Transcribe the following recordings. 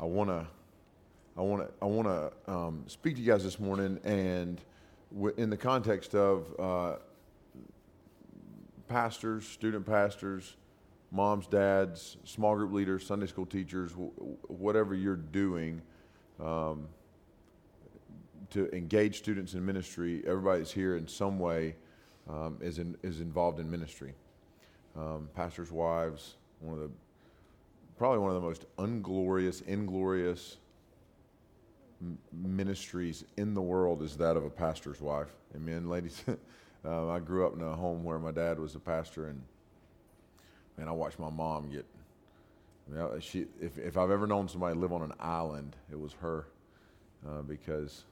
I want to, I want to, I want to um, speak to you guys this morning, and w- in the context of uh, pastors, student pastors, moms, dads, small group leaders, Sunday school teachers, w- whatever you're doing um, to engage students in ministry. Everybody here in some way um, is in, is involved in ministry. Um, pastors' wives, one of the probably one of the most unglorious, inglorious ministries in the world is that of a pastor's wife. Amen, ladies. um, I grew up in a home where my dad was a pastor, and man, I watched my mom get. She, if, if I've ever known somebody live on an island, it was her, uh, because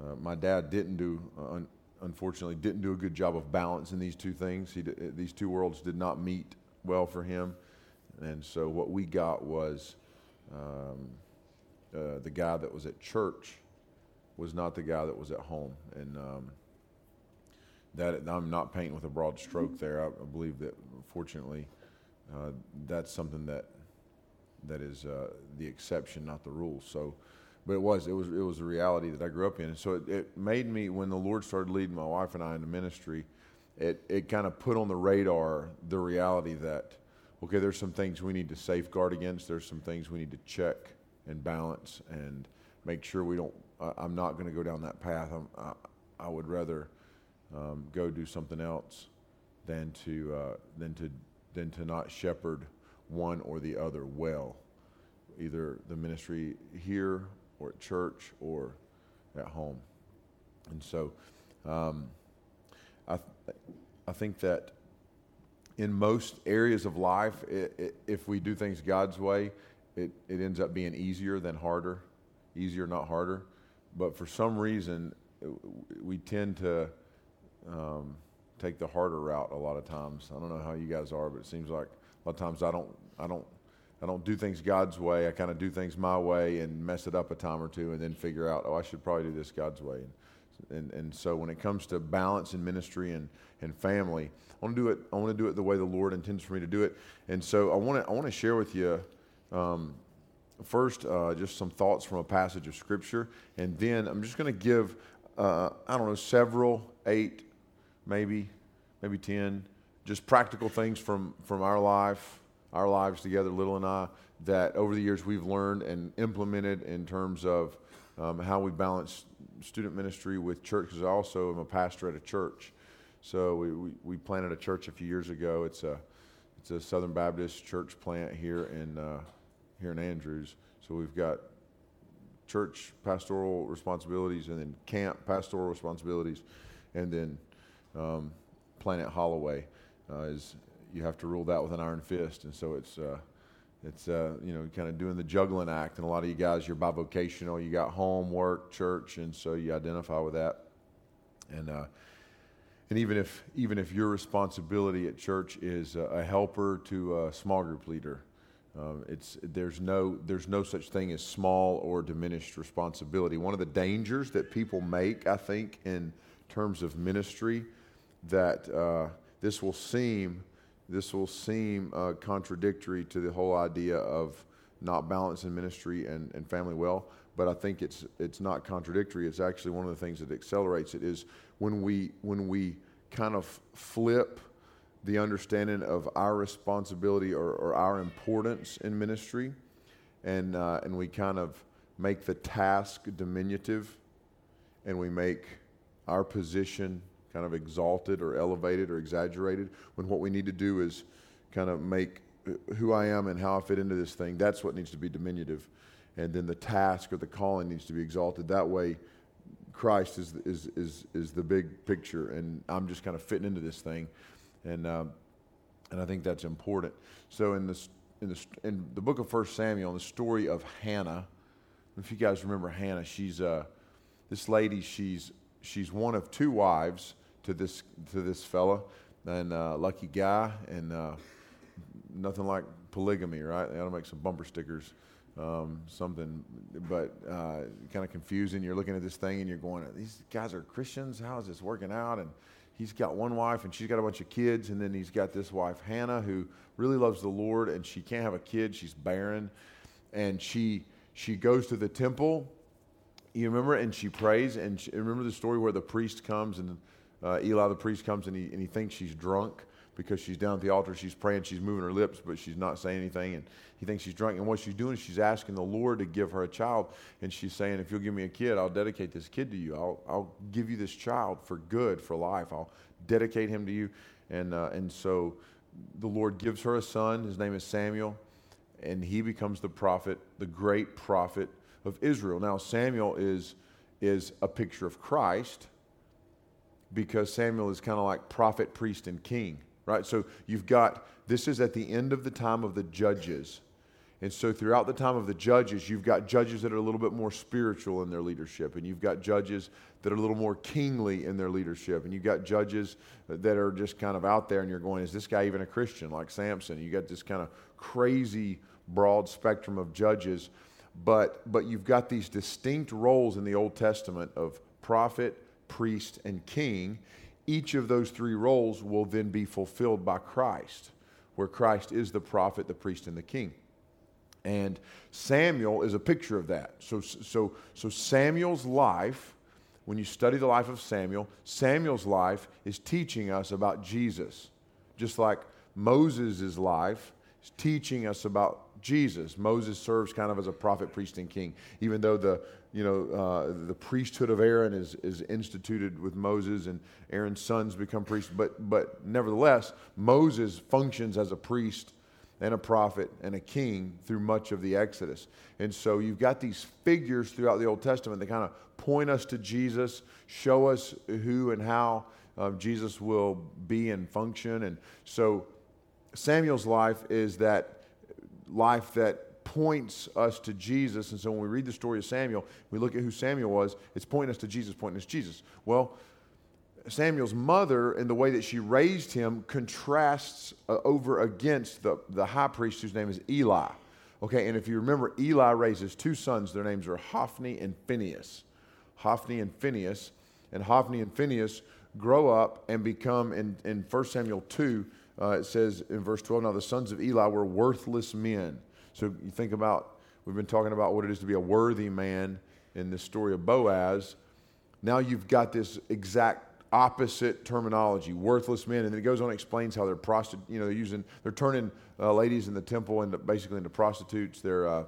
uh, my dad didn't do, uh, un- unfortunately, didn't do a good job of balancing these two things. He, d- these two worlds did not meet well for him and so what we got was um, uh, the guy that was at church was not the guy that was at home. And um, that I'm not painting with a broad stroke there. I, I believe that fortunately uh, that's something that that is uh, the exception, not the rule. So, but it was it was it was a reality that I grew up in. And so it, it made me when the Lord started leading my wife and I into ministry, it it kind of put on the radar the reality that okay, there's some things we need to safeguard against. There's some things we need to check and balance and make sure we don't. I'm not going to go down that path. I, I would rather um, go do something else than to uh, than to than to not shepherd one or the other well, either the ministry here or at church or at home. And so, um, I th- I think that in most areas of life, it, it, if we do things God's way, it, it ends up being easier than harder. Easier, not harder. But for some reason, we tend to um, take the harder route a lot of times. I don't know how you guys are, but it seems like a lot of times I don't, I don't, I don't do things God's way. I kind of do things my way and mess it up a time or two, and then figure out, oh, I should probably do this God's way. And, and, and so when it comes to balance in ministry and, and family, I want to do it. I want to do it the way the Lord intends for me to do it. And so I want to I want to share with you um, first uh, just some thoughts from a passage of Scripture, and then I'm just going to give uh, I don't know several, eight, maybe, maybe ten, just practical things from from our life, our lives together, Little and I, that over the years we've learned and implemented in terms of um, how we balance student ministry with church. Because I also am a pastor at a church. So we, we, we, planted a church a few years ago. It's a it's a Southern Baptist church plant here in uh, here in Andrews. So we've got church pastoral responsibilities, and then camp pastoral responsibilities, and then um, Planet Holloway uh, is you have to rule that with an iron fist, and so it's. Uh, it's uh, you know kind of doing the juggling act, and a lot of you guys you're bivocational. You got home, work, church, and so you identify with that. And uh, and even if, even if your responsibility at church is a helper to a small group leader, um, it's, there's, no, there's no such thing as small or diminished responsibility. One of the dangers that people make, I think, in terms of ministry, that uh, this will seem, this will seem uh, contradictory to the whole idea of not balancing ministry and, and family well but I think it's it's not contradictory. It's actually one of the things that accelerates it is when we when we kind of flip the understanding of our responsibility or, or our importance in ministry, and uh, and we kind of make the task diminutive, and we make our position kind of exalted or elevated or exaggerated. When what we need to do is kind of make who I am and how I fit into this thing. That's what needs to be diminutive, and then the task or the calling needs to be exalted. That way Christ is, is, is, is the big picture, and I'm just kind of fitting into this thing. And, um, and I think that's important. So in, this, in, the, in the book of 1 Samuel, in the story of Hannah, if you guys remember Hannah, she's uh, this lady, she's, she's one of two wives to this, to this fella, and uh, lucky guy, and uh, nothing like polygamy, right? They ought to make some bumper stickers um, something, but uh, kind of confusing. You're looking at this thing and you're going, these guys are Christians. How is this working out? And he's got one wife and she's got a bunch of kids, and then he's got this wife Hannah who really loves the Lord and she can't have a kid. She's barren, and she she goes to the temple. You remember, and she prays. And she, remember the story where the priest comes and uh, Eli, the priest, comes and he, and he thinks she's drunk because she's down at the altar. She's praying, she's moving her lips, but she's not saying anything. And he thinks she's drunk. And what she's doing is she's asking the Lord to give her a child. And she's saying, If you'll give me a kid, I'll dedicate this kid to you. I'll, I'll give you this child for good, for life. I'll dedicate him to you. And, uh, and so the Lord gives her a son. His name is Samuel. And he becomes the prophet, the great prophet of Israel. Now, Samuel is, is a picture of Christ because Samuel is kind of like prophet, priest, and king, right? So you've got this is at the end of the time of the judges. And so throughout the time of the judges, you've got judges that are a little bit more spiritual in their leadership, and you've got judges that are a little more kingly in their leadership, and you've got judges that are just kind of out there, and you're going, is this guy even a Christian like Samson? You got this kind of crazy broad spectrum of judges, but but you've got these distinct roles in the Old Testament of prophet, priest, and king, each of those three roles will then be fulfilled by Christ, where Christ is the prophet, the priest, and the king. And Samuel is a picture of that. So, so, so Samuel's life, when you study the life of Samuel, Samuel's life is teaching us about Jesus. Just like Moses' life is teaching us about Jesus. Moses serves kind of as a prophet, priest, and king, even though the you know uh, the priesthood of Aaron is is instituted with Moses, and Aaron's sons become priests. But but nevertheless, Moses functions as a priest and a prophet and a king through much of the Exodus. And so you've got these figures throughout the Old Testament that kind of point us to Jesus, show us who and how uh, Jesus will be and function. And so Samuel's life is that life that points us to Jesus. And so when we read the story of Samuel, we look at who Samuel was, it's pointing us to Jesus, pointing us to Jesus. Well, Samuel's mother and the way that she raised him contrasts uh, over against the, the high priest whose name is Eli. Okay, and if you remember, Eli raises two sons. Their names are Hophni and Phineas. Hophni and Phineas. And Hophni and Phineas grow up and become, in, in 1 Samuel 2, uh, it says in verse 12, now the sons of Eli were worthless men. So you think about, we've been talking about what it is to be a worthy man in the story of Boaz. Now you've got this exact opposite terminology, worthless men, and then it goes on and explains how they're prostitute, you know, they're using, they're turning uh, ladies in the temple into basically into prostitutes. They're uh,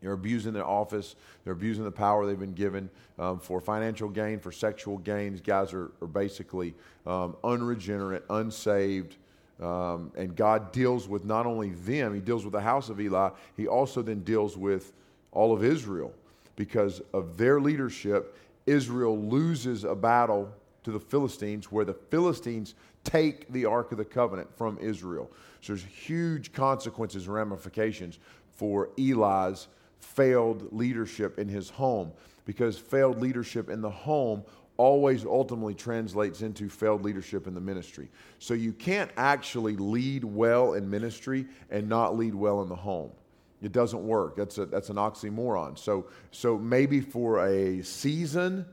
they're abusing their office. They're abusing the power they've been given um, for financial gain, for sexual gains. Guys are, are basically um, unregenerate, unsaved, um, and God deals with not only them, He deals with the house of Eli, He also then deals with all of Israel. Because of their leadership, Israel loses a battle to the Philistines where the Philistines take the Ark of the Covenant from Israel. So there's huge consequences and ramifications for Eli's failed leadership in his home because failed leadership in the home always ultimately translates into failed leadership in the ministry. So you can't actually lead well in ministry and not lead well in the home. It doesn't work. That's, a, that's an oxymoron. So, so maybe for a season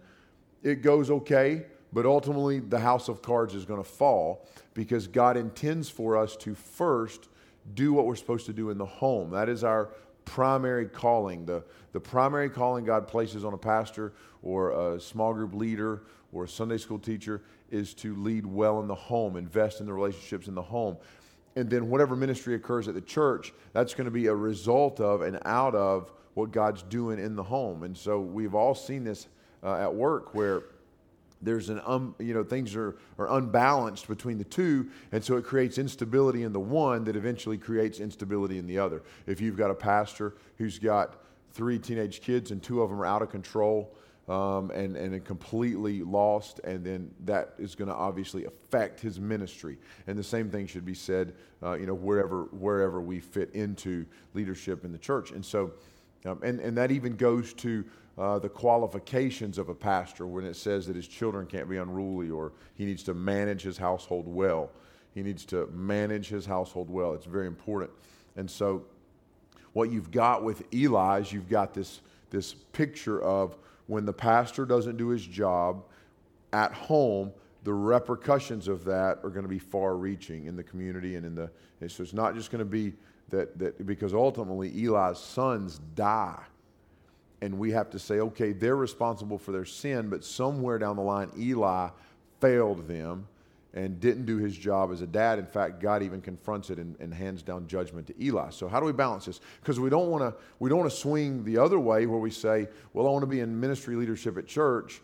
it goes okay, but ultimately the house of cards is going to fall because God intends for us to first do what we're supposed to do in the home. That is our primary calling, the, the primary calling God places on a pastor or a small group leader or a Sunday school teacher is to lead well in the home, invest in the relationships in the home. And then whatever ministry occurs at the church, that's going to be a result of and out of what God's doing in the home. And so we've all seen this uh, at work where there's an um, you know things are, are unbalanced between the two and so it creates instability in the one that eventually creates instability in the other. If you've got a pastor who's got three teenage kids and two of them are out of control um, and, and completely lost and then that is going to obviously affect his ministry. And the same thing should be said uh, you know wherever wherever we fit into leadership in the church. And so um, and, and that even goes to uh, the qualifications of a pastor when it says that his children can't be unruly or he needs to manage his household well. He needs to manage his household well. It's very important. And so, what you've got with Eli is you've got this, this picture of when the pastor doesn't do his job at home, the repercussions of that are going to be far reaching in the community and in the. And so, it's not just going to be that, that because ultimately Eli's sons die and we have to say, okay, they're responsible for their sin, but somewhere down the line, Eli failed them and didn't do his job as a dad. In fact, God even confronts it and, and hands down judgment to Eli. So how do we balance this? Because we don't want to we don't want to swing the other way where we say, well, I want to be in ministry leadership at church,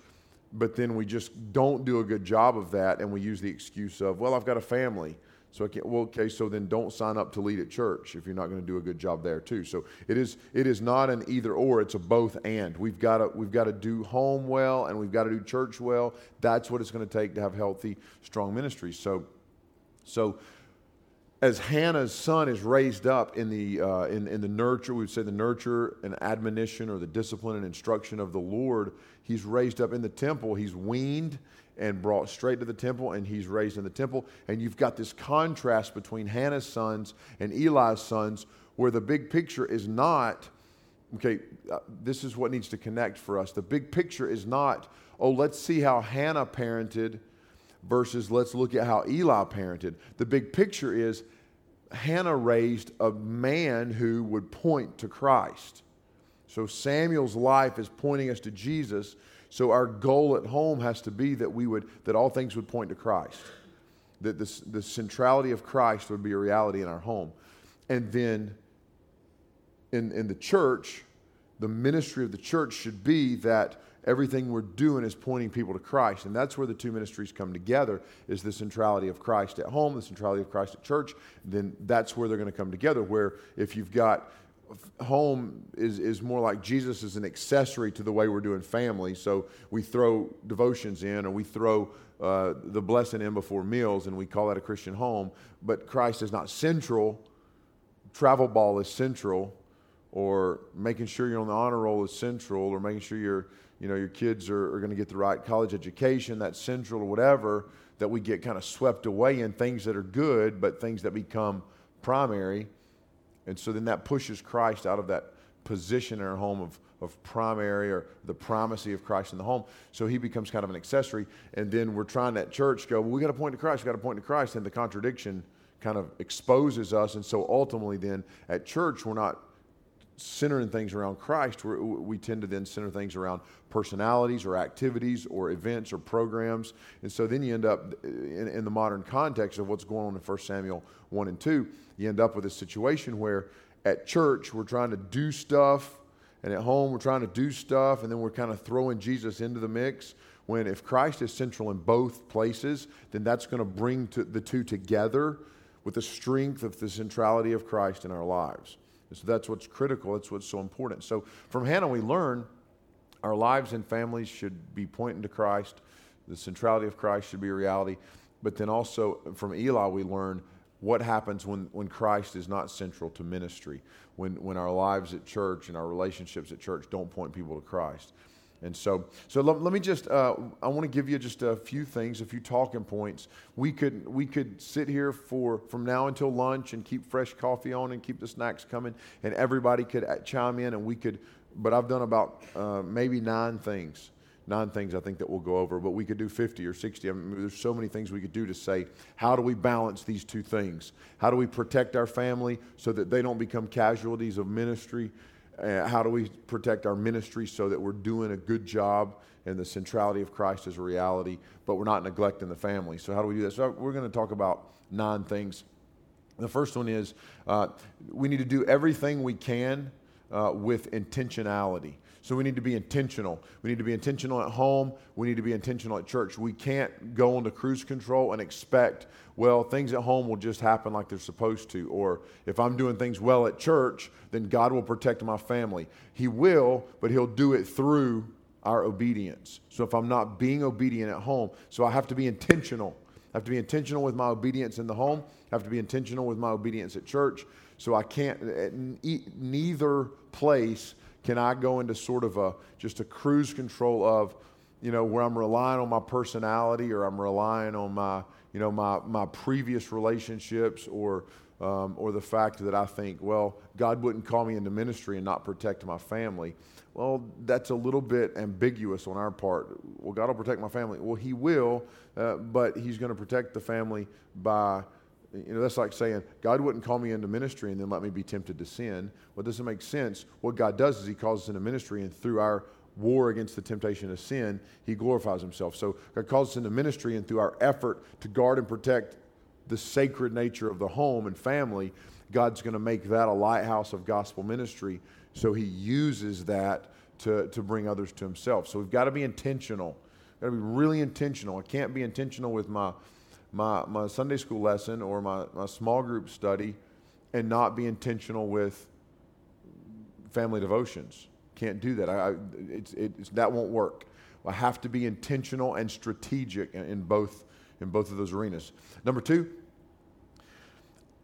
but then we just don't do a good job of that, and we use the excuse of, well, I've got a family. So can't, well, okay, so then don't sign up to lead at church if you're not going to do a good job there too. So it is, it is not an either or, it's a both and. We've got to, we've got to do home well and we've got to do church well. That's what it's going to take to have healthy, strong ministries. So, so as Hannah's son is raised up in the, uh, in, in the nurture, we would say the nurture and admonition or the discipline and instruction of the Lord, he's raised up in the temple. He's weaned and brought straight to the temple, and he's raised in the temple. And you've got this contrast between Hannah's sons and Eli's sons, where the big picture is not, okay, uh, this is what needs to connect for us. The big picture is not, oh, let's see how Hannah parented versus let's look at how Eli parented. The big picture is Hannah raised a man who would point to Christ. So Samuel's life is pointing us to Jesus so our goal at home has to be that we would that all things would point to Christ. That this, the centrality of Christ would be a reality in our home. And then in, in the church, the ministry of the church should be that everything we're doing is pointing people to Christ. And that's where the two ministries come together is the centrality of Christ at home, the centrality of Christ at church. Then that's where they're going to come together. Where if you've got home is, is more like Jesus is an accessory to the way we're doing family. So we throw devotions in or we throw uh, the blessing in before meals and we call that a Christian home. But Christ is not central. Travel ball is central or making sure you're on the honor roll is central or making sure your, you know, your kids are, are going to get the right college education, that's central or whatever, that we get kind of swept away in things that are good, but things that become primary. And so then that pushes Christ out of that position in our home of, of primary or the primacy of Christ in the home. So he becomes kind of an accessory. And then we're trying at church go, well, we got to point to Christ, we got to point to Christ. And the contradiction kind of exposes us. And so ultimately, then at church, we're not centering things around Christ, we we tend to then center things around personalities or activities or events or programs. And so then you end up in, in, the modern context of what's going on in 1 Samuel 1 and 2, you end up with a situation where at church we're trying to do stuff, and at home we're trying to do stuff, and then we're kind of throwing Jesus into the mix. When if Christ is central in both places, then that's going to bring the two together with the strength of the centrality of Christ in our lives. And so that's what's critical. That's what's so important. So from Hannah, we learn our lives and families should be pointing to Christ. The centrality of Christ should be a reality. But then also from Eli, we learn what happens when, when Christ is not central to ministry, when, when our lives at church and our relationships at church don't point people to Christ. And so, so let, let me just, uh, I want to give you just a few things, a few talking points. We could, we could sit here for, from now until lunch and keep fresh coffee on and keep the snacks coming, and everybody could chime in and we could, but I've done about uh, maybe nine things. Nine things I think that we'll go over, but we could do 50 or 60. I mean, there's so many things we could do to say, how do we balance these two things? How do we protect our family so that they don't become casualties of ministry? Uh, how do we protect our ministry so that we're doing a good job and the centrality of Christ is a reality, but we're not neglecting the family? So, how do we do that? So, we're going to talk about nine things. The first one is uh, we need to do everything we can uh, with intentionality. So we need to be intentional. We need to be intentional at home. We need to be intentional at church. We can't go into cruise control and expect, well, things at home will just happen like they're supposed to. Or if I'm doing things well at church, then God will protect my family. He will, but He'll do it through our obedience. So if I'm not being obedient at home, so I have to be intentional. I have to be intentional with my obedience in the home. I have to be intentional with my obedience at church. So I can't, eh, neither place can I go into sort of a just a cruise control of, you know, where I'm relying on my personality or I'm relying on my, you know, my my previous relationships or um, or the fact that I think, well, God wouldn't call me into ministry and not protect my family. Well, that's a little bit ambiguous on our part. Well, God will protect my family. Well, He will, uh, but He's going to protect the family by you know, that's like saying, God wouldn't call me into ministry and then let me be tempted to sin. Well, doesn't make sense. What God does is He calls us into ministry, and through our war against the temptation of sin, He glorifies Himself. So God calls us into ministry, and through our effort to guard and protect the sacred nature of the home and family, God's going to make that a lighthouse of gospel ministry. So He uses that to, to bring others to Himself. So we've got to be intentional. Got to be really intentional. I can't be intentional with my my, my Sunday school lesson or my, my small group study and not be intentional with family devotions. Can't do that. I, it's, it's, that won't work. I have to be intentional and strategic in, in both, in both of those arenas. Number two,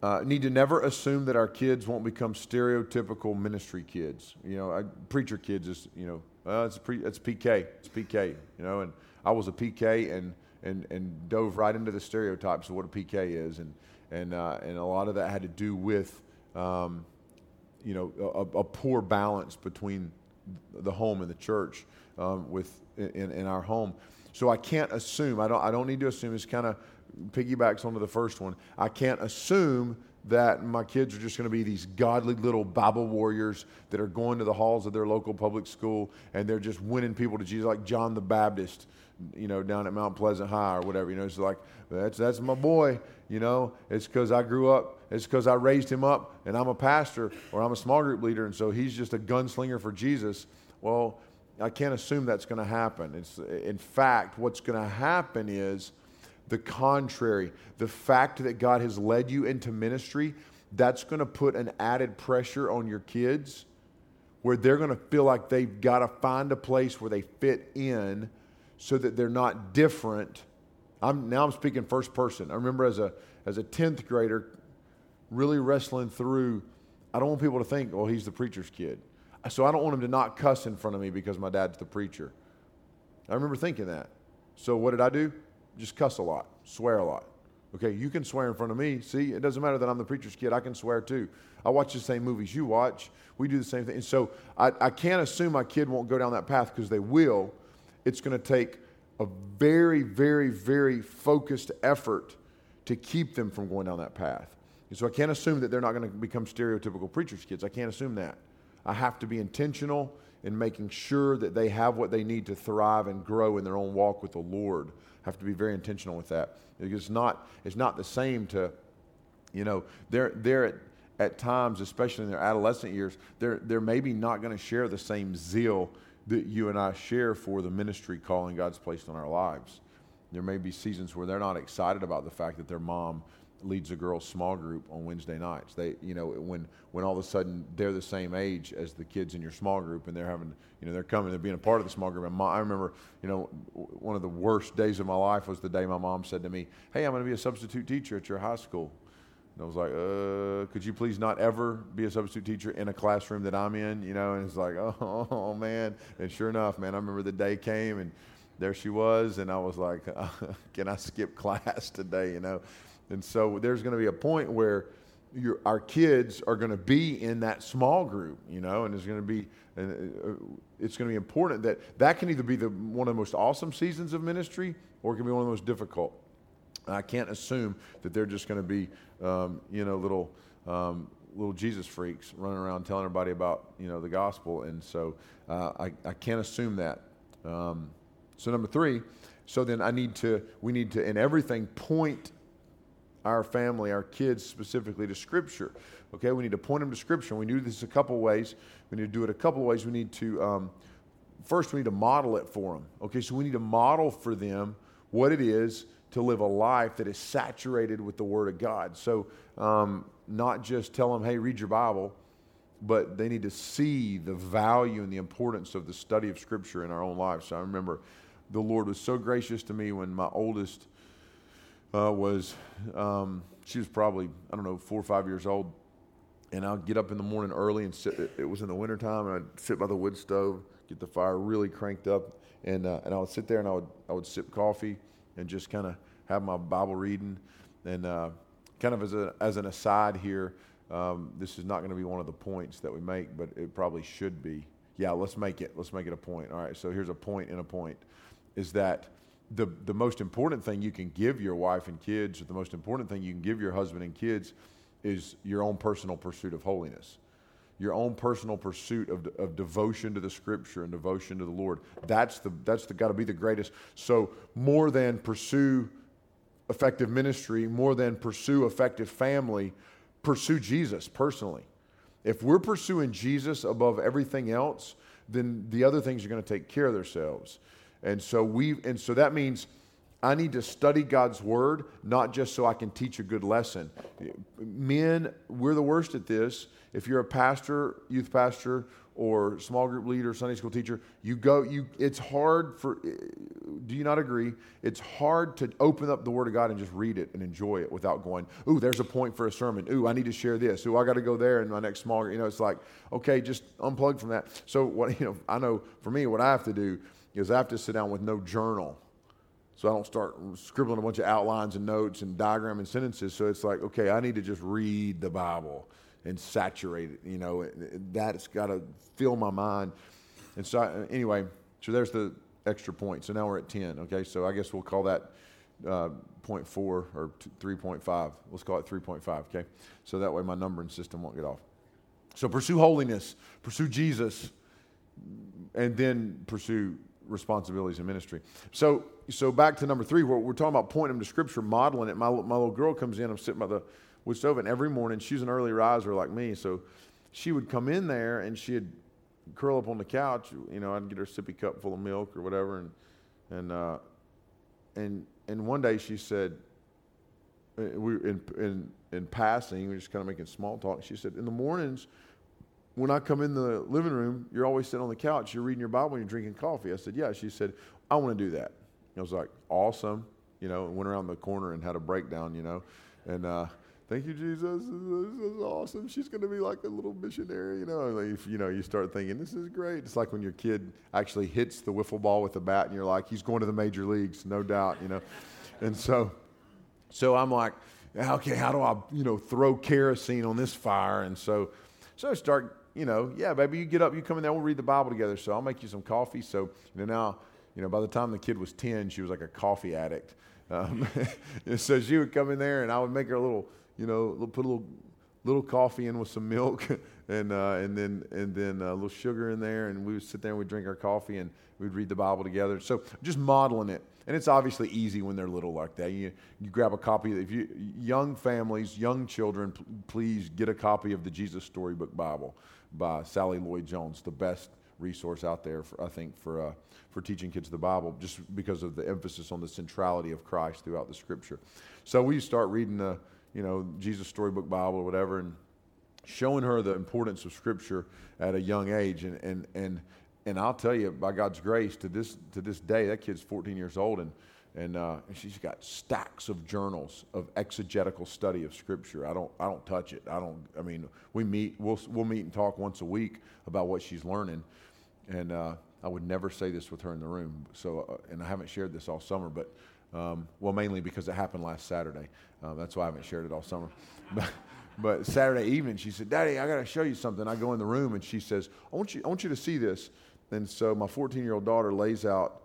uh, need to never assume that our kids won't become stereotypical ministry kids. You know, I, preacher kids is, you know, uh, it's, pre, it's PK. It's PK, you know, and I was a PK and – and, and dove right into the stereotypes of what a PK is. And, and, uh, and a lot of that had to do with, um, you know, a, a, poor balance between the home and the church um, with, in, in our home. So I can't assume, I don't, I don't need to assume, it's kind of piggybacks onto the first one. I can't assume that my kids are just going to be these godly little Bible warriors that are going to the halls of their local public school and they're just winning people to Jesus, like John the Baptist, you know, down at Mount Pleasant High or whatever. You know, it's like, that's, that's my boy, you know, it's because I grew up, it's because I raised him up and I'm a pastor or I'm a small group leader and so he's just a gunslinger for Jesus. Well, I can't assume that's going to happen. It's, in fact, what's going to happen is the contrary. The fact that God has led you into ministry, that's going to put an added pressure on your kids where they're going to feel like they've got to find a place where they fit in so that they're not different. I'm, now I'm speaking first person. I remember as a, as a 10th grader really wrestling through, I don't want people to think, well, he's the preacher's kid. So I don't want him to not cuss in front of me because my dad's the preacher. I remember thinking that. So what did I do? Just cuss a lot, swear a lot. Okay, you can swear in front of me. See, it doesn't matter that I'm the preacher's kid. I can swear too. I watch the same movies you watch. We do the same thing. And so I, I can't assume my kid won't go down that path because they will it's going to take a very, very, very focused effort to keep them from going down that path. And so I can't assume that they're not going to become stereotypical preacher's kids. I can't assume that. I have to be intentional in making sure that they have what they need to thrive and grow in their own walk with the Lord. Have to be very intentional with that. It's not, it's not the same to, you know, they're, they're at, at times, especially in their adolescent years, they're, they're maybe not going to share the same zeal that you and I share for the ministry calling God's placed on our lives. There may be seasons where they're not excited about the fact that their mom leads a girls' small group on Wednesday nights. They, you know, when when all of a sudden they're the same age as the kids in your small group, and they're having, you know, they're coming, they're being a part of the small group. And my, I remember, you know, one of the worst days of my life was the day my mom said to me, "Hey, I'm going to be a substitute teacher at your high school." And I was like, uh, could you please not ever be a substitute teacher in a classroom that I'm in? You know, and it's like, oh, oh man. And sure enough, man, I remember the day came and there she was. And I was like, uh, can I skip class today? You know? And so there's going to be a point where your, our kids are going to be in that small group, you know, and it's going to be, uh, it's going to be important that that can either be the, one of the most awesome seasons of ministry or it can be one of the most difficult. I can't assume that they're just going to be, um, you know, little um, little Jesus freaks running around telling everybody about you know the gospel, and so uh, I, I can't assume that. Um, so number three, so then I need to we need to in everything point our family, our kids specifically to Scripture. Okay, we need to point them to Scripture. We do this a couple ways. We need to do it a couple ways. We need to um, first we need to model it for them. Okay, so we need to model for them what it is to live a life that is saturated with the Word of God. So, um, not just tell them, hey, read your Bible, but they need to see the value and the importance of the study of Scripture in our own lives. So, I remember the Lord was so gracious to me when my oldest uh, was, um, she was probably, I don't know, four or five years old. And I'd get up in the morning early and sit, it was in the wintertime, and I'd sit by the wood stove, get the fire really cranked up, and, uh, and I would sit there and I would, I would sip coffee and just kind of have my Bible reading. And uh, kind of as, a, as an aside here, um, this is not going to be one of the points that we make, but it probably should be. Yeah, let's make it. Let's make it a point. All right. So here's a point and a point, is that the, the most important thing you can give your wife and kids, or the most important thing you can give your husband and kids, is your own personal pursuit of holiness, your own personal pursuit of, of devotion to the Scripture and devotion to the Lord. That's the that's the got to be the greatest. So more than pursue effective ministry, more than pursue effective family, pursue Jesus personally. If we're pursuing Jesus above everything else, then the other things are going to take care of themselves. And so we and so that means I need to study God's word, not just so I can teach a good lesson. Men, we're the worst at this. If you're a pastor, youth pastor, or small group leader, Sunday school teacher, you go, you, it's hard for, do you not agree? It's hard to open up the Word of God and just read it and enjoy it without going, ooh, there's a point for a sermon. Ooh, I need to share this. Ooh, I got to go there in my next small group. You know, it's like, okay, just unplug from that. So, what, you know, I know for me, what I have to do is I have to sit down with no journal. So I don't start scribbling a bunch of outlines and notes and diagram and sentences. So it's like, okay, I need to just read the Bible and saturate it. You know, that's got to fill my mind. And so, anyway, so there's the extra point. So now we're at 10. Okay, so I guess we'll call that uh, 0.4 or 3.5. Let's call it 3.5. Okay, so that way my numbering system won't get off. So pursue holiness, pursue Jesus, and then pursue responsibilities in ministry. So, so back to number three, we're, we're talking about pointing them to Scripture, modeling it. My, my little girl comes in. I'm sitting by the wood stove, and every morning she's an early riser like me, so she would come in there and she'd curl up on the couch. You know, I'd get her sippy cup full of milk or whatever, and and uh, and and one day she said, uh, we in in in passing, we are just kind of making small talk. She said, in the mornings. When I come in the living room, you're always sitting on the couch. You're reading your Bible and you're drinking coffee. I said, Yeah. She said, I want to do that. I was like, Awesome. You know, and went around the corner and had a breakdown, you know. And uh, thank you, Jesus. This is awesome. She's going to be like a little missionary, you know. Like if, you know, you start thinking, this is great. It's like when your kid actually hits the wiffle ball with a bat, and you're like, he's going to the major leagues, no doubt, you know. and so, so I'm like, okay, how do I, you know, throw kerosene on this fire? And so, so I start, you know, yeah, baby, you get up, you come in there, we'll read the Bible together. So I'll make you some coffee. So you know, now, you know, by the time the kid was ten, she was like a coffee addict. Um, so she would come in there, and I would make her a little you know, put a little little coffee in with some milk and uh, and then and then a little sugar in there, and we would sit there and we'd drink our coffee and we'd read the Bible together. So just modeling it, and it's obviously easy when they're little like that. You you grab a copy. If you young families, young children, p- please get a copy of the Jesus Storybook Bible by Sally Lloyd Jones, the best resource out there, for, I think, for uh, for teaching kids the Bible, just because of the emphasis on the centrality of Christ throughout the Scripture. So we start reading the you know, Jesus Storybook Bible or whatever, and showing her the importance of Scripture at a young age. And, and, and, and I'll tell you, by God's grace, to this, to this day, that kid's 14 years old, and, and, uh, and she's got stacks of journals of exegetical study of Scripture. I don't, I don't touch it. I don't, I mean, we meet, we'll, we'll meet and talk once a week about what she's learning. And uh, I would never say this with her in the room. So, uh, and I haven't shared this all summer, but um, well, mainly because it happened last Saturday. Uh, that's why I haven't shared it all summer. But, but Saturday evening, she said, Daddy, I got to show you something. I go in the room and she says, I want you, I want you to see this. And so my 14 year old daughter lays out,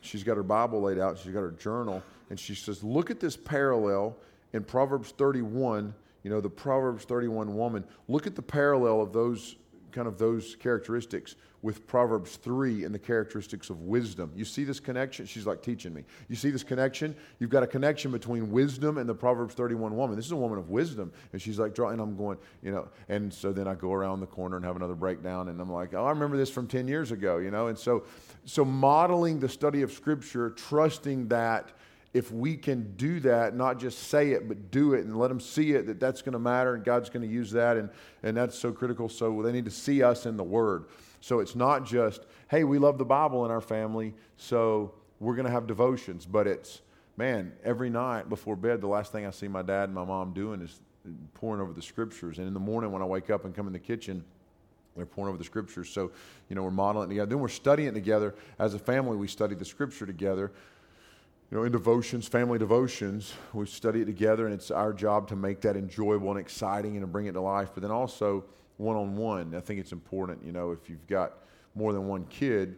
she's got her Bible laid out, she's got her journal, and she says, Look at this parallel in Proverbs 31. You know, the Proverbs 31 woman. Look at the parallel of those kind of those characteristics with Proverbs 3 and the characteristics of wisdom. You see this connection? She's like teaching me. You see this connection? You've got a connection between wisdom and the Proverbs 31 woman. This is a woman of wisdom. And she's like, drawing, and I'm going, you know, and so then I go around the corner and have another breakdown and I'm like, oh, I remember this from 10 years ago, you know? And so, so modeling the study of Scripture, trusting that if we can do that, not just say it, but do it and let them see it, that that's going to matter and God's going to use that. And, and that's so critical. So they need to see us in the Word. So it's not just, hey, we love the Bible in our family, so we're going to have devotions, but it's, man, every night before bed, the last thing I see my dad and my mom doing is poring over the scriptures. And in the morning when I wake up and come in the kitchen, they're poring over the scriptures. So, you know, we're modeling together. Then we're studying together. As a family, we study the scripture together. You know, in devotions, family devotions, we study it together, and it's our job to make that enjoyable and exciting and to bring it to life. But then also, one on one. I think it's important, you know, if you've got more than one kid,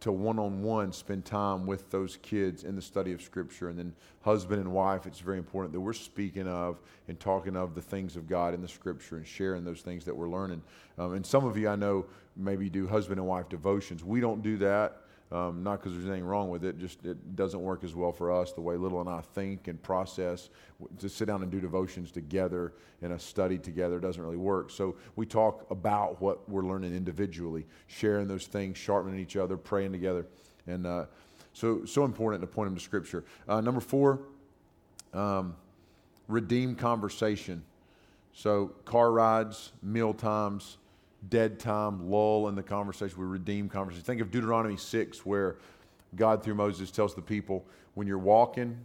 to one on one spend time with those kids in the study of Scripture. And then, husband and wife, it's very important that we're speaking of and talking of the things of God in the Scripture and sharing those things that we're learning. Um, and some of you I know maybe do husband and wife devotions. We don't do that. Um, not because there's anything wrong with it, just it doesn't work as well for us the way Little and I think and process. To sit down and do devotions together and a study together doesn't really work. So we talk about what we're learning individually, sharing those things, sharpening each other, praying together. And uh, so, so important to point them to Scripture. Uh, number four, um, redeem conversation. So car rides, meal times, dead time, lull in the conversation. We redeem conversation. Think of Deuteronomy 6, where God, through Moses, tells the people when you're walking,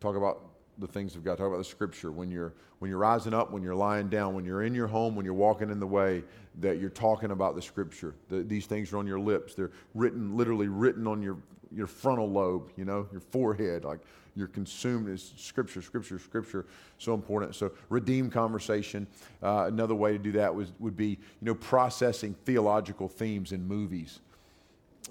talk about the things of God, talk about the scripture. When you're, when you're rising up, when you're lying down, when you're in your home, when you're walking in the way, that you're talking about the scripture. The, these things are on your lips. They're written, literally written on your, your frontal lobe, you know, your forehead. Like you're consumed is scripture, scripture, scripture. So important. So redeem conversation. Uh, another way to do that was, would be, you know, processing theological themes in movies.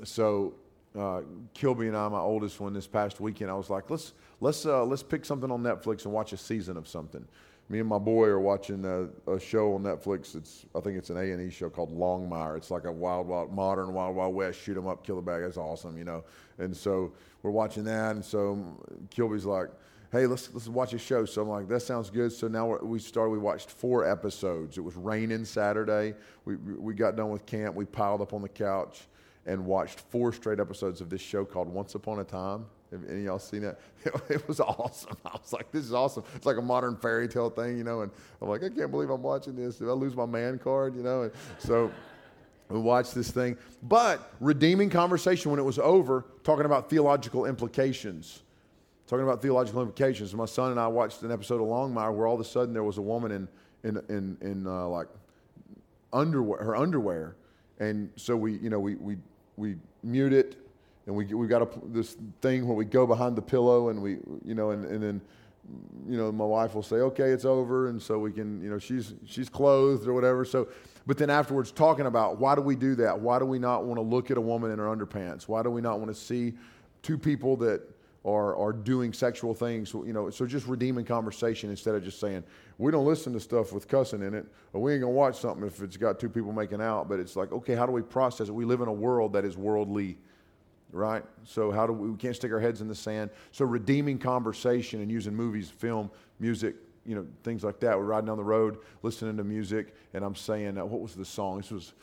So uh, Kilby and I, my oldest one, this past weekend, I was like, let's let's uh, let's pick something on Netflix and watch a season of something. Me and my boy are watching a, a show on Netflix. It's I think it's an A and E show called Longmire. It's like a wild, wild, modern Wild Wild West shoot 'em up, kill the bag. It's awesome, you know. And so we're watching that, and so Kilby's like, "Hey, let's let's watch a show." So I'm like, "That sounds good." So now we started. We watched four episodes. It was raining Saturday. We we got done with camp. We piled up on the couch and watched four straight episodes of this show called Once Upon a Time. Have any of y'all seen that? It, was awesome. I was like, this is awesome. It's like a modern fairy tale thing, you know. And I'm like, I can't believe I'm watching this. Did I lose my man card, you know? And so we watched this thing. But redeeming conversation when it was over, talking about theological implications. Talking about theological implications. My son and I watched an episode of Longmire where all of a sudden there was a woman in, in, in, in uh, like underwear, her underwear. And so we, you know, we, we we mute it, and we we got a, this thing where we go behind the pillow, and we you know, and, and then you know, my wife will say, "Okay, it's over," and so we can, you know, she's she's clothed or whatever. So, but then afterwards, talking about why do we do that? Why do we not want to look at a woman in her underpants? Why do we not want to see two people that are are doing sexual things? You know, so just redeeming conversation instead of just saying we don't listen to stuff with cussing in it, or we ain't gonna watch something if it's got two people making out. But it's like, okay, how do we process it? We live in a world that is worldly right? So how do we, we can't stick our heads in the sand. So redeeming conversation and using movies, film, music, you know, things like that. We're riding down the road, listening to music, and I'm saying, uh, what was the song? This was,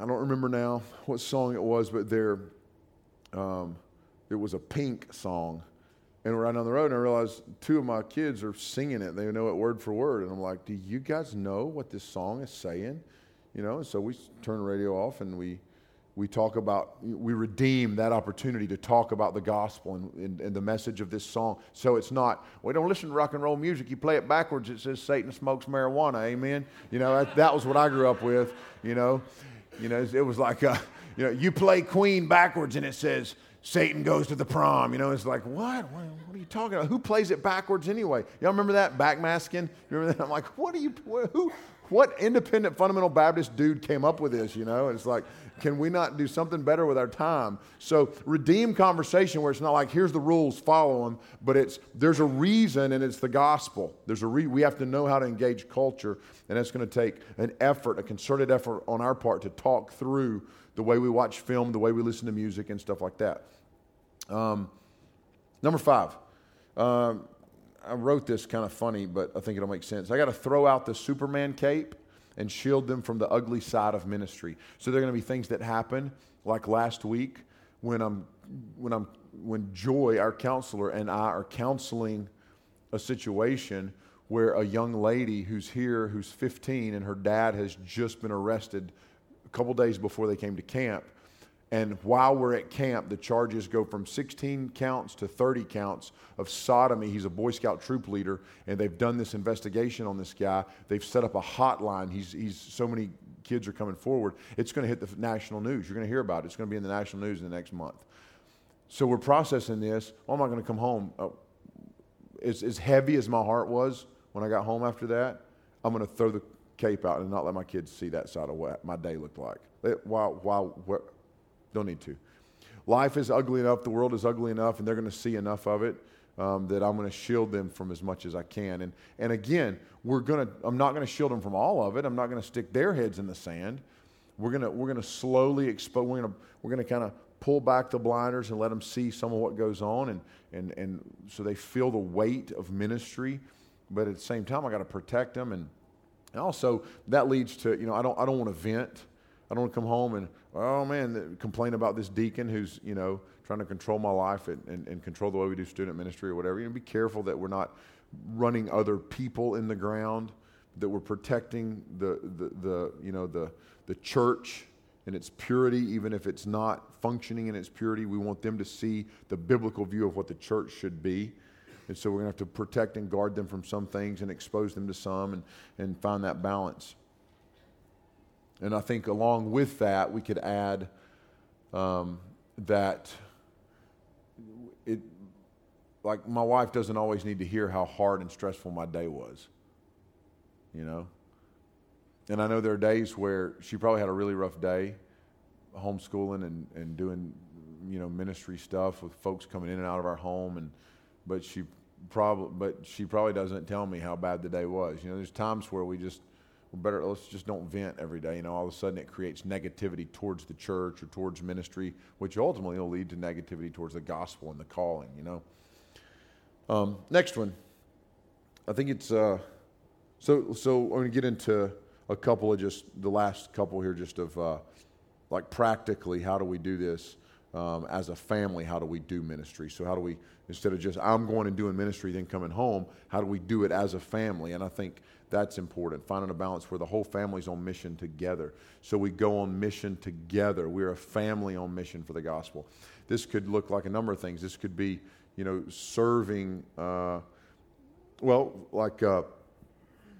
I don't remember now what song it was, but there, um, it was a Pink song. And we're riding down the road, and I realized two of my kids are singing it. They know it word for word. And I'm like, do you guys know what this song is saying? You know, and so we turn the radio off and we we talk about, we redeem that opportunity to talk about the gospel and, and, and, the message of this song. So it's not, we don't listen to rock and roll music. You play it backwards, it says Satan smokes marijuana. Amen. You know, that, that was what I grew up with, you know. You know, it was like, uh, you know, you play Queen backwards and it says Satan goes to the prom. You know, it's like, what? What, what are you talking about? Who plays it backwards anyway? Y'all remember that? Backmasking? Remember that? I'm like, what are you, who, what independent fundamental Baptist dude came up with this, you know? It's like, can we not do something better with our time? So, redeem conversation where it's not like, here's the rules, follow them, but it's, there's a reason and it's the gospel. There's a re- we have to know how to engage culture, and it's going to take an effort, a concerted effort on our part to talk through the way we watch film, the way we listen to music, and stuff like that. Um, number five. Um, I wrote this kind of funny, but I think it'll make sense. I got to throw out the Superman cape and shield them from the ugly side of ministry. So there are going to be things that happen, like last week when I'm when I'm when Joy, our counselor, and I are counseling a situation where a young lady who's here, who's 15, and her dad has just been arrested a couple days before they came to camp and while we're at camp, the charges go from 16 counts to 30 counts of sodomy. He's a Boy Scout troop leader, and they've done this investigation on this guy. They've set up a hotline. He's, he's so many kids are coming forward. It's going to hit the national news. You're going to hear about it. It's going to be in the national news in the next month. So we're processing this. Oh, am I going to come home? Oh, as, as heavy as my heart was when I got home after that, I'm going to throw the cape out and not let my kids see that side of what my day looked like. While, while, Don't need to. Life is ugly enough, the world is ugly enough, and they're going to see enough of it um, that I'm going to shield them from as much as I can. And, and again, we're going to, I'm not going to shield them from all of it. I'm not going to stick their heads in the sand. We're going to, we're going to slowly expose, we're going to, we're going to kind of pull back the blinders and let them see some of what goes on. And, and, and so they feel the weight of ministry. But at the same time, I got to protect them. And, and also, that leads to, you know, I don't, I don't want to vent. I don't want to come home and, oh man, complain about this deacon who's, you know, trying to control my life and, and, and control the way we do student ministry or whatever. You know, be careful that we're not running other people in the ground, that we're protecting the, the, the you know, the, the church in its purity, even if it's not functioning in its purity. We want them to see the biblical view of what the church should be. And so we're going to have to protect and guard them from some things and expose them to some and, and find that balance. And I think along with that, we could add um, that it, like my wife doesn't always need to hear how hard and stressful my day was, you know? And I know there are days where she probably had a really rough day homeschooling and, and doing, you know, ministry stuff with folks coming in and out of our home. And, but she probably, but she probably doesn't tell me how bad the day was. You know, there's times where we just, we're better, let's just don't vent every day. You know, all of a sudden it creates negativity towards the church or towards ministry, which ultimately will lead to negativity towards the gospel and the calling, you know. Um, next one. I think it's, uh, so, so I'm going to get into a couple of just, the last couple here, just of uh, like practically, how do we do this? Um, as a family, how do we do ministry? So, how do we, instead of just I'm going and doing ministry, then coming home, how do we do it as a family? And I think that's important, finding a balance where the whole family's on mission together. So we go on mission together. We're a family on mission for the gospel. This could look like a number of things. This could be, you know, serving, uh, well, like uh,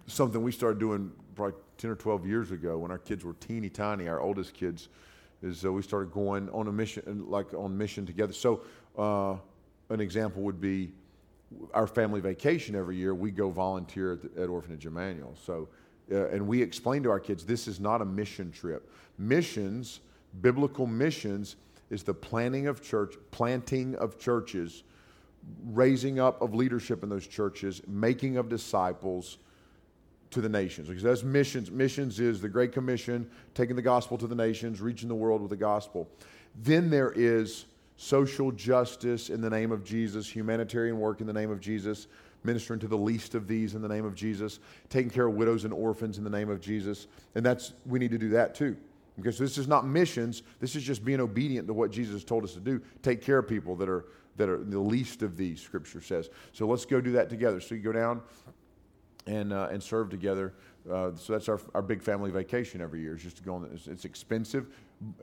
something we started doing probably 10 or 12 years ago when our kids were teeny tiny, our oldest kids, is uh, we started going on a mission, like on mission together. So uh, an example would be, our family vacation every year, we go volunteer at, at Orphanage Emmanuel. So, uh, and we explain to our kids this is not a mission trip. Missions, biblical missions, is the planting of church, planting of churches, raising up of leadership in those churches, making of disciples to the nations. Because that's missions. Missions is the Great Commission, taking the gospel to the nations, reaching the world with the gospel. Then there is social justice in the name of Jesus, humanitarian work in the name of Jesus, ministering to the least of these in the name of Jesus, taking care of widows and orphans in the name of Jesus. And that's we need to do that too. Because this is not missions, this is just being obedient to what Jesus told us to do. Take care of people that are that are the least of these, scripture says. So let's go do that together. So you go down and uh, and serve together. Uh, so that's our, our big family vacation every year. Is just to go on. It's, it's, expensive,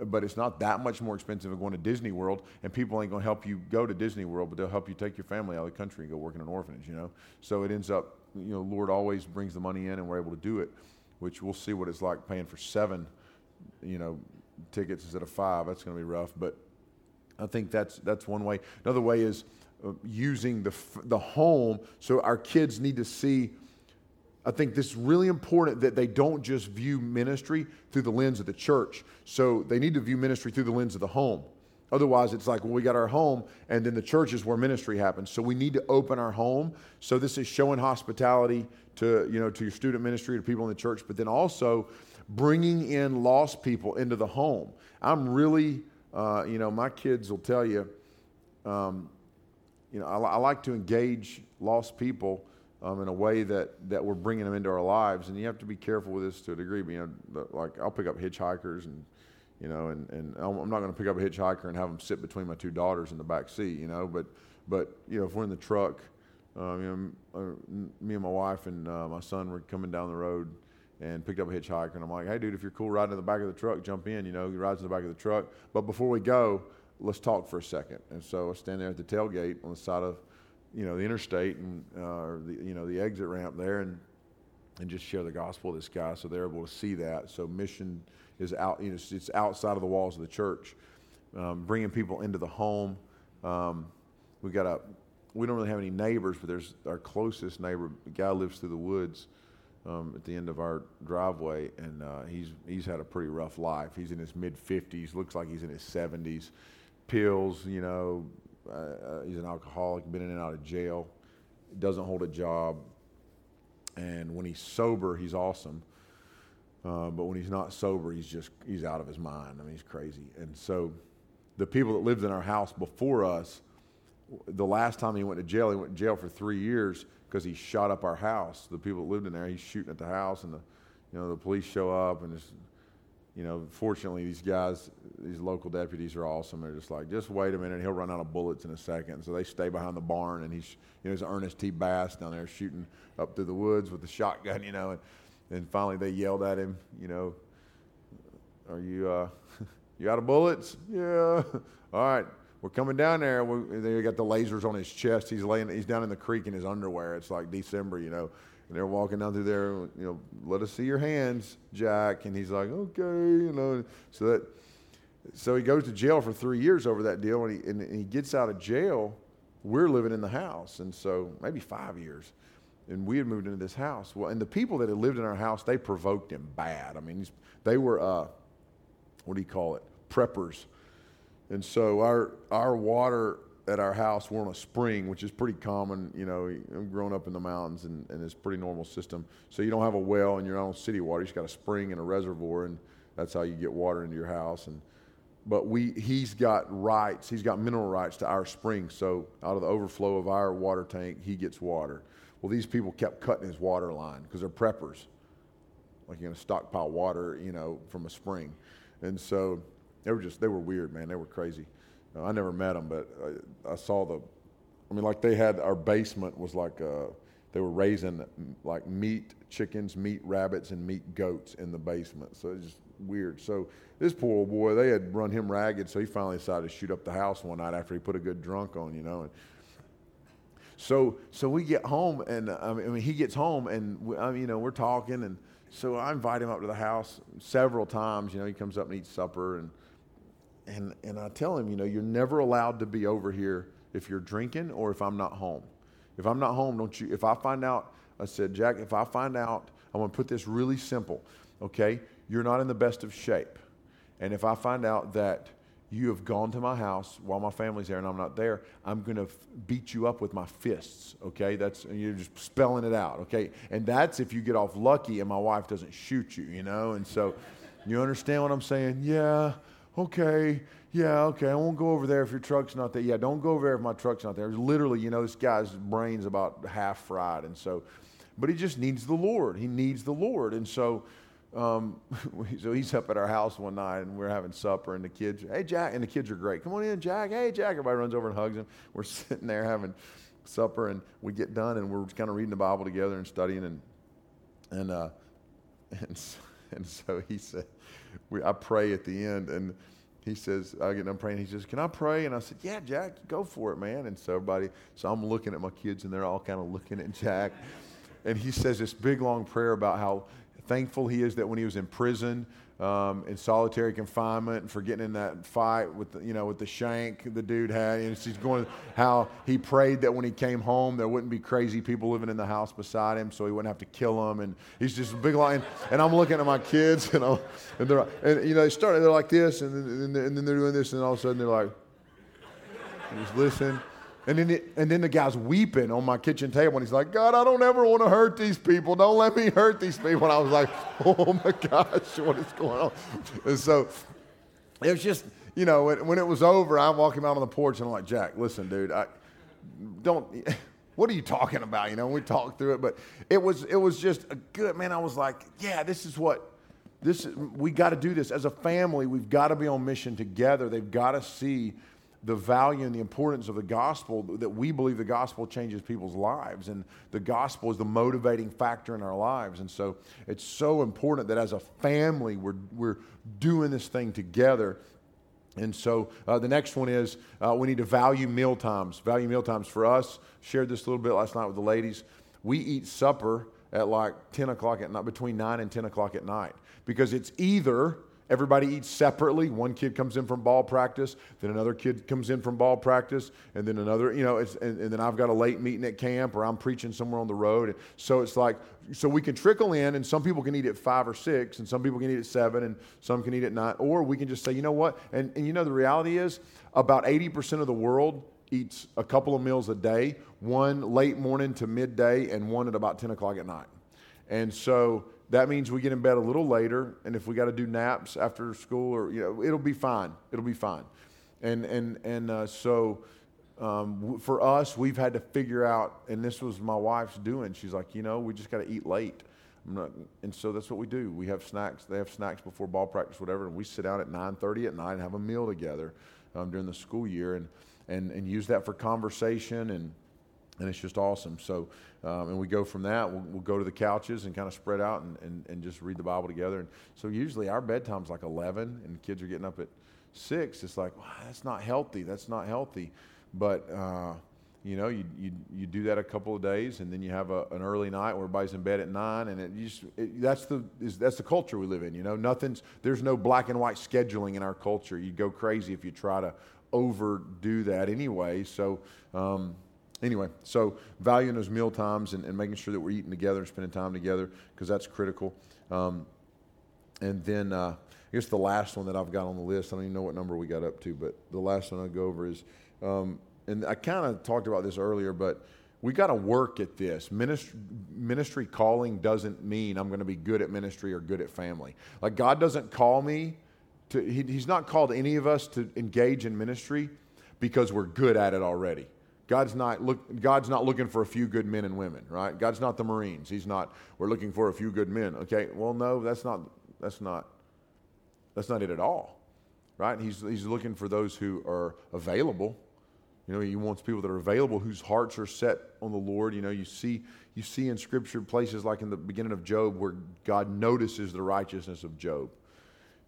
but it's not that much more expensive than going to Disney World. And people ain't going to help you go to Disney World, but they'll help you take your family out of the country and go work in an orphanage. You know, so it ends up, you know, Lord always brings the money in, and we're able to do it. Which we'll see what it's like paying for seven, you know, tickets instead of five. That's going to be rough, but I think that's that's one way. Another way is uh, using the the home. So our kids need to see I think this is really important that they don't just view ministry through the lens of the church. So they need to view ministry through the lens of the home. Otherwise, it's like, well, we got our home, and then the church is where ministry happens. So we need to open our home. So this is showing hospitality to, you know, to your student ministry, to people in the church, but then also bringing in lost people into the home. I'm really, uh, you know, my kids will tell you, um, you know, I, I like to engage lost people um, in a way that, that we're bringing them into our lives. And you have to be careful with this to a degree. You know, like I'll pick up hitchhikers and, you know, and, and I'm not going to pick up a hitchhiker and have them sit between my two daughters in the back seat, you know, but, but, you know, if we're in the truck, um, you know, uh, me and my wife and uh, my son were coming down the road and picked up a hitchhiker. And I'm like, hey, dude, if you're cool riding in the back of the truck, jump in. You know, he rides in the back of the truck. But before we go, let's talk for a second. And so I stand there at the tailgate on the side of you know, the interstate and, uh, or the, you know, the exit ramp there and, and just share the gospel with this guy so they're able to see that. So mission is out, you know, it's, it's outside of the walls of the church. Um, bringing people into the home. Um, we got a, we don't really have any neighbors, but there's our closest neighbor, the guy lives through the woods. um, at the end of our driveway, and uh, he's he's had a pretty rough life. He's in his mid 50s, looks like he's in his 70s. Pills, you know, uh, uh, he's an alcoholic, been in and out of jail, doesn't hold a job, and when he's sober, he's awesome. Uh, but when he's not sober, he's just he's out of his mind. I mean, he's crazy. And so, the people that lived in our house before us, the last time he went to jail, he went to jail for three years because he shot up our house. The people that lived in there, he's shooting at the house, and the you know the police show up, and you know, fortunately, these guys, these local deputies are awesome. They're just like, just wait a minute, he'll run out of bullets in a second. So they stay behind the barn, and he's, you know, there's Ernest T. Bass down there shooting up through the woods with the shotgun, you know, and and finally, they yelled at him, you know, are you, uh, you out of bullets? Yeah. All right. We're coming down there. We, they got the lasers on his chest. He's laying, he's down in the creek in his underwear. It's like December, you know. And they're walking down through there, you know, let us see your hands, Jack. And he's like, okay, you know. So that, so he goes to jail for three years over that deal. And he, and he gets out of jail. We're living in the house. And so maybe five years and we had moved into this house. Well, and the people that had lived in our house, they provoked him bad. I mean, they were, uh, what do you call it, preppers. And so our our water at our house, we're on a spring, which is pretty common. You know, I'm growing up in the mountains, and, and it's pretty normal system. So you don't have a well and you're not on city water. You just got a spring and a reservoir, and that's how you get water into your house. And but we he's got rights. He's got mineral rights to our spring. So out of the overflow of our water tank, he gets water. Well, these people kept cutting his water line because they're preppers. Like you're to stockpile water, you know, from a spring. And so they were just, they were weird, man. They were crazy. I never met them, but I, I, saw the, I mean, like they had, our basement was like, uh, they were raising like meat chickens, meat rabbits, and meat goats in the basement. So it's just weird. So this poor old boy, they had run him ragged, so he finally decided to shoot up the house one night after he put a good drunk on, you know. And so, so we get home, and I mean, he gets home, and we, I mean, you know, we're talking, and so I invite him up to the house several times. You know, he comes up and eats supper, and and and I tell him, you know, you're never allowed to be over here if you're drinking or if I'm not home. If I'm not home, don't you? If I find out, I said, Jack, if I find out, I'm going to put this really simple. Okay, you're not in the best of shape, and if I find out that you have gone to my house while my family's there and I'm not there, I'm going to f- beat you up with my fists, okay? That's, you're just spelling it out, okay? And that's if you get off lucky and my wife doesn't shoot you, you know? And so, you understand what I'm saying? Yeah, okay, yeah, okay, I won't go over there if your truck's not there. Yeah, don't go over there if my truck's not there. Literally, you know, this guy's brain's about half fried. And so, but he just needs the Lord. He needs the Lord. And so, um, so he's up at our house one night and we're having supper and the kids, hey Jack, and the kids are great. Come on in, Jack. Hey Jack. Everybody runs over and hugs him. We're sitting there having supper and we get done and we're kind of reading the Bible together and studying and and uh, and and so he said, we, I pray at the end and he says, I get done praying. He says, Can I pray? And I said, Yeah, Jack, go for it, man. And so everybody, so I'm looking at my kids and they're all kind of looking at Jack. And he says this big long prayer about how thankful he is that when he was in prison, um, in solitary confinement, and for getting in that fight with the, you know with the shank the dude had, and he's going how he prayed that when he came home there wouldn't be crazy people living in the house beside him, so he wouldn't have to kill them. And he's just a big line. And I'm looking at my kids, and, I'm, and they're and you know they started they're like this, and, and, and then they're doing this, and all of a sudden they're like, just listen. And then, the, and then the guy's weeping on my kitchen table, and he's like, God, I don't ever want to hurt these people. Don't let me hurt these people. And I was like, oh my gosh, what is going on? And so it was just, you know, when, when it was over, I'm walking out on the porch, and I'm like, Jack, listen, dude, I don't. What are you talking about? You know, we talked through it, but it was it was just a good man. I was like, yeah, this is what this we got to do this as a family. We've got to be on mission together. They've got to see the value and the importance of the gospel that we believe the gospel changes people's lives and the gospel is the motivating factor in our lives. And so it's so important that as a family we're, we're doing this thing together. And so uh, the next one is uh, we need to value meal times. Value meal times for us. Shared this a little bit last night with the ladies. We eat supper at like 10 o'clock at night between 9 and 10 o'clock at night because it's either Everybody eats separately. One kid comes in from ball practice, then another kid comes in from ball practice, and then another, you know, and, and, then I've got a late meeting at camp or I'm preaching somewhere on the road. And so it's like, so we can trickle in, and some people can eat at five or six, and some people can eat at seven, and some can eat at nine. Or we can just say, you know what? And, and you know, the reality is about 80% of the world eats a couple of meals a day, one late morning to midday, and one at about 10 o'clock at night. And so, that means we get in bed a little later, and if we got to do naps after school, or you know, it'll be fine. It'll be fine. And and and uh, so um, for us, we've had to figure out, and this was my wife's doing. She's like, you know, we just got to eat late. Not, and so that's what we do. We have snacks. They have snacks before ball practice, whatever, and we sit down at 9:30 at night and have a meal together um, during the school year, and and and use that for conversation and and it's just awesome. So, um, and we go from that, we'll, we'll, go to the couches and kind of spread out and, and, and just read the Bible together. And so, usually our bedtime's like 11, and kids are getting up at 6. It's like, that's not healthy. That's not healthy. But, uh, you know, you, you, you do that a couple of days, and then you have a, an early night where everybody's in bed at 9, and it just, it, that's, the, is, that's the culture we live in. You know, nothing's, there's no black and white scheduling in our culture. You go crazy if you try to overdo that anyway. So, um, anyway, so valuing those meal times and, and, making sure that we're eating together and spending time together because that's critical. Um, and then uh, I guess the last one that I've got on the list, I don't even know what number we got up to, but the last one I'll go over is, um, and I kind of talked about this earlier, but we got to work at this. Ministry, ministry calling doesn't mean I'm going to be good at ministry or good at family. Like God doesn't call me to, he, He's not called any of us to engage in ministry because we're good at it already. God's not, look, God's not looking for a few good men and women, right? God's not the Marines. He's not, we're looking for a few good men. Okay, well, no, that's not, that's not, that's not it at all, right? He's, he's looking for those who are available. You know, he wants people that are available, whose hearts are set on the Lord. You know, you see, you see in Scripture places like in the beginning of Job where God notices the righteousness of Job.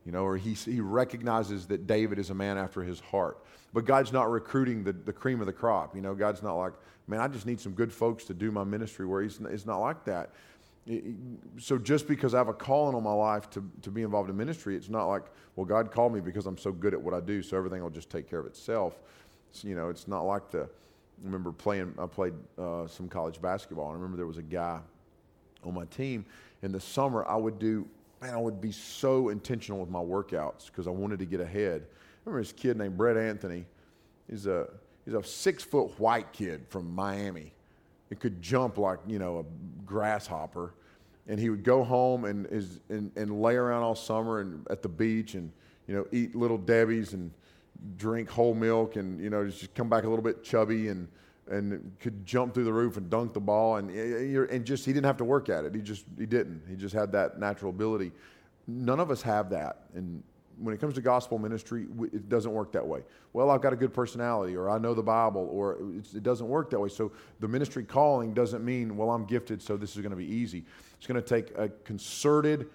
You know, or he, he recognizes that David is a man after his heart. But God's not recruiting the, the cream of the crop. You know, God's not like, man, I just need some good folks to do my ministry where he's, it's not like that. so just because I have a calling on my life to, to be involved in ministry, it's not like, well, God called me because I'm so good at what I do, so everything will just take care of itself. It's, you know, it's not like the, I remember playing, I played uh, some college basketball. And I remember there was a guy on my team. In the summer, I would do, man, I would be so intentional with my workouts because I wanted to get ahead I remember this kid named Brett Anthony. He's a, he's a six foot white kid from Miami. He could jump like, you know, a grasshopper. And he would go home and, is, and, and lay around all summer and at the beach and, you know, eat little Debbie's and drink whole milk and, you know, just come back a little bit chubby and, and could jump through the roof and dunk the ball. And, eh, eh, and just, he didn't have to work at it. He just, he didn't. He just had that natural ability. None of us have that. And when it comes to gospel ministry, it doesn't work that way. Well, I've got a good personality, or I know the Bible, or it doesn't work that way. So the ministry calling doesn't mean, well, I'm gifted, so this is going to be easy. It's going to take a concerted,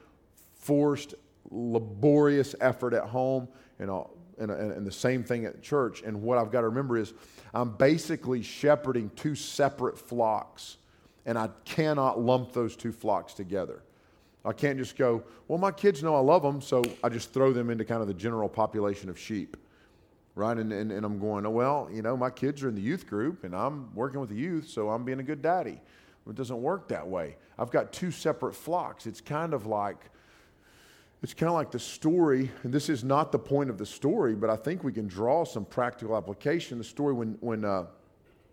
forced, laborious effort at home and, all, and, and the same thing at church. And what I've got to remember is I'm basically shepherding two separate flocks, and I cannot lump those two flocks together. I can't just go, well, my kids know I love them, so I just throw them into kind of the general population of sheep, right? And, and, and I'm going, oh, well, you know, my kids are in the youth group and I'm working with the youth, so I'm being a good daddy. It doesn't work that way. I've got two separate flocks. It's kind of like, it's kind of like the story, and this is not the point of the story, but I think we can draw some practical application. The story when, when uh,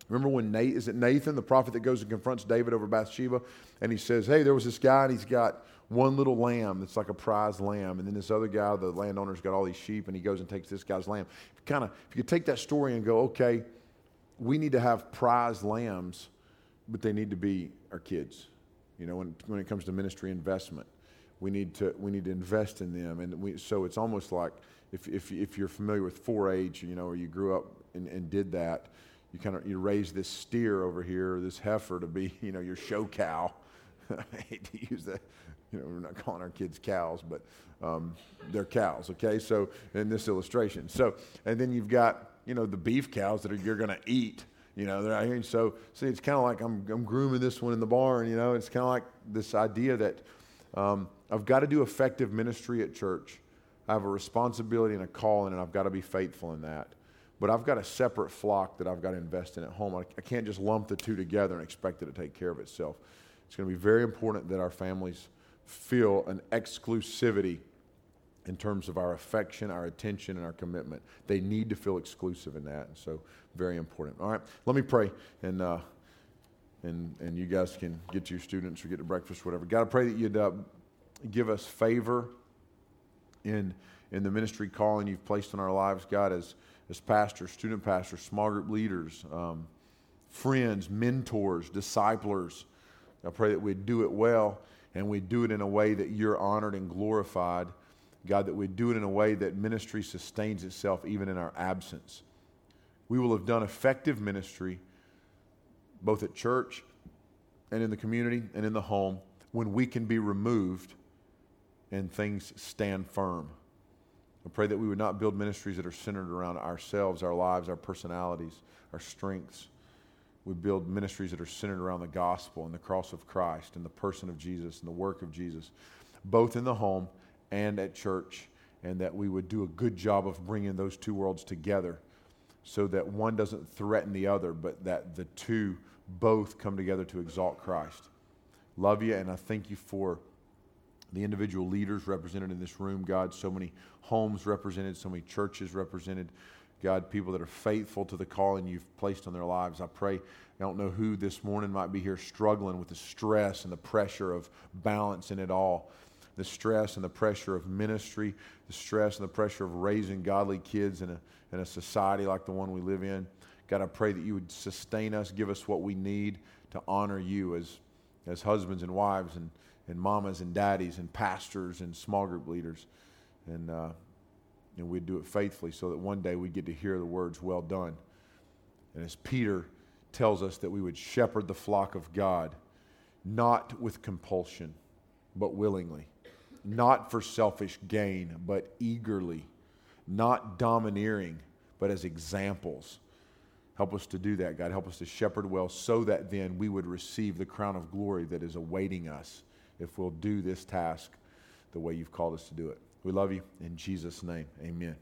remember when Nate, is it Nathan, the prophet that goes and confronts David over Bathsheba, and he says, hey, there was this guy and he's got one little lamb that's like a prize lamb, and then this other guy, the landowner's got all these sheep, and he goes and takes this guy's lamb. Kind of, if you could take that story and go, okay, we need to have prize lambs, but they need to be our kids. You know, when, when it comes to ministry investment, we need to we need to invest in them, and we, so it's almost like if, if if you're familiar with 4-H, you know, or you grew up and, and did that, you kind of you raise this steer over here, or this heifer to be, you know, your show cow. I hate to use that you know, we're not calling our kids cows, but um, they're cows, okay? So, in this illustration. So, and then you've got, you know, the beef cows that are, you're going to eat, you know, they're out here. So, see, it's kind of like I'm, I'm grooming this one in the barn, you know, it's kind of like this idea that um, I've got to do effective ministry at church. I have a responsibility and a calling, and I've got to be faithful in that. But I've got a separate flock that I've got to invest in at home. I, can't just lump the two together and expect it to take care of itself. It's going to be very important that our families feel an exclusivity in terms of our affection, our attention, and our commitment. They need to feel exclusive in that. And so, very important. All right, let me pray, and, uh, and, and you guys can get to your students or get to breakfast, whatever. God, I pray that you'd uh, give us favor in, in the ministry calling you've placed in our lives, God, as, as pastors, student pastors, small group leaders, um, friends, mentors, disciplers. I pray that we'd do it well and we'd do it in a way that you're honored and glorified. God, that we'd do it in a way that ministry sustains itself even in our absence. We will have done effective ministry both at church and in the community and in the home when we can be removed and things stand firm. I pray that we would not build ministries that are centered around ourselves, our lives, our personalities, our strengths. We build ministries that are centered around the gospel and the cross of Christ and the person of Jesus and the work of Jesus, both in the home and at church, and that we would do a good job of bringing those two worlds together so that one doesn't threaten the other, but that the two both come together to exalt Christ. Love you, and I thank you for the individual leaders represented in this room, God, so many homes represented, so many churches represented. God, people that are faithful to the calling you've placed on their lives. I pray, I don't know who this morning might be here struggling with the stress and the pressure of balance in it all, the stress and the pressure of ministry, the stress and the pressure of raising godly kids in a, in a society like the one we live in. God, I pray that you would sustain us, give us what we need to honor you as, as husbands and wives and and mamas and daddies and pastors and small group leaders. And, uh, and we'd do it faithfully so that one day we'd get to hear the words, well done. And as Peter tells us that we would shepherd the flock of God, not with compulsion, but willingly, not for selfish gain, but eagerly, not domineering, but as examples. Help us to do that, God. Help us to shepherd well so that then we would receive the crown of glory that is awaiting us if we'll do this task the way you've called us to do it. We love you. In Jesus' name, amen.